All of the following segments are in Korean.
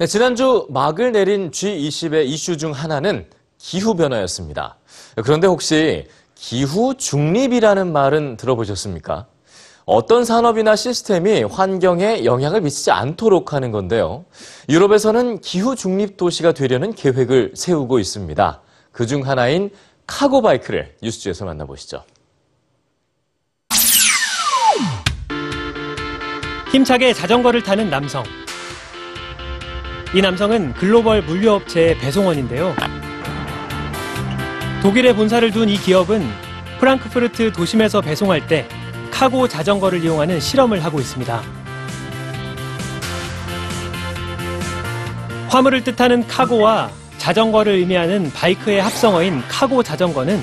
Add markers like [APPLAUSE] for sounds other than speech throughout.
네, 지난주 막을 내린 G20의 이슈 중 하나는 기후변화였습니다. 그런데 혹시 기후 중립이라는 말은 들어보셨습니까? 어떤 산업이나 시스템이 환경에 영향을 미치지 않도록 하는 건데요. 유럽에서는 기후 중립 도시가 되려는 계획을 세우고 있습니다. 그 중 하나인 카고바이크를 뉴스지에서 만나보시죠. 힘차게 자전거를 타는 남성. 이 남성은 글로벌 물류업체의 배송원인데요. 독일에 본사를 둔 이 기업은 프랑크푸르트 도심에서 배송할 때 카고 자전거를 이용하는 실험을 하고 있습니다. 화물을 뜻하는 카고와 자전거를 의미하는 바이크의 합성어인 카고 자전거는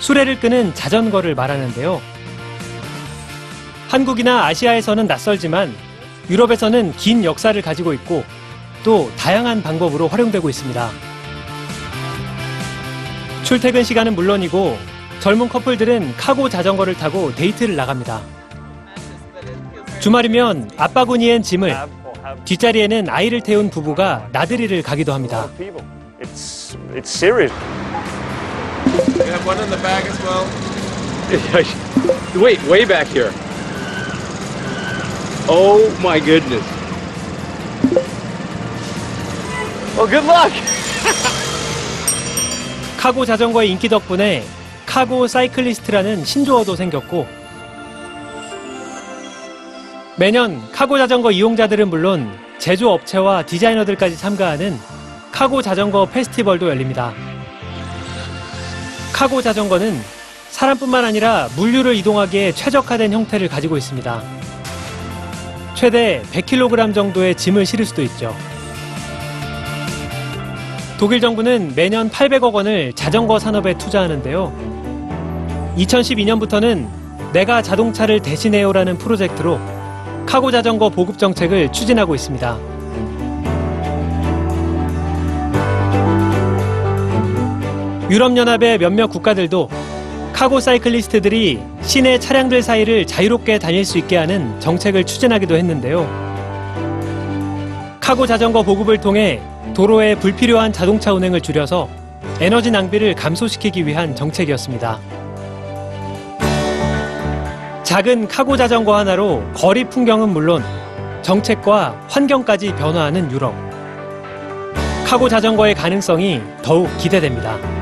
수레를 끄는 자전거를 말하는데요. 한국이나 아시아에서는 낯설지만 유럽에서는 긴 역사를 가지고 있고 또 다양한 방법으로 활용되고 있습니다. 출퇴근 시간은 물론이고 젊은 커플들은 카고 자전거를 타고 데이트를 나갑니다. 주말이면 앞바구니엔 짐을, 뒷자리에는 아이를 태운 부부가 나들이를 가기도 합니다. people. It's it's serious. You have one in the bag as well. [LAUGHS] Wait, way back here. Oh my goodness. Well, good luck. [LAUGHS] 카고 자전거의 인기 덕분에 cargo cyclist라는 신조어도 생겼고 매년 카고 자전거 이용자들은 물론 제조업체와 디자이너들까지 참가하는 카고 자전거 페스티벌도 열립니다. 카고 자전거는 사람뿐만 아니라 물류를 이동하기에 최적화된 형태를 가지고 있습니다. 최대 100kg 정도의 짐을 실을 수도 있죠. 독일 정부는 매년 800억 원을 자전거 산업에 투자하는데요. 2012년부터는 내가 자동차를 대신해요라는 프로젝트로 카고 자전거 보급 정책을 추진하고 있습니다. 유럽연합의 몇몇 국가들도 카고 사이클리스트들이 시내 차량들 사이를 자유롭게 다닐 수 있게 하는 정책을 추진하기도 했는데요. 카고 자전거 보급을 통해 도로에 불필요한 자동차 운행을 줄여서 에너지 낭비를 감소시키기 위한 정책이었습니다. 작은 카고 자전거 하나로 거리 풍경은 물론 정책과 환경까지 변화하는 유럽. 카고 자전거의 가능성이 더욱 기대됩니다.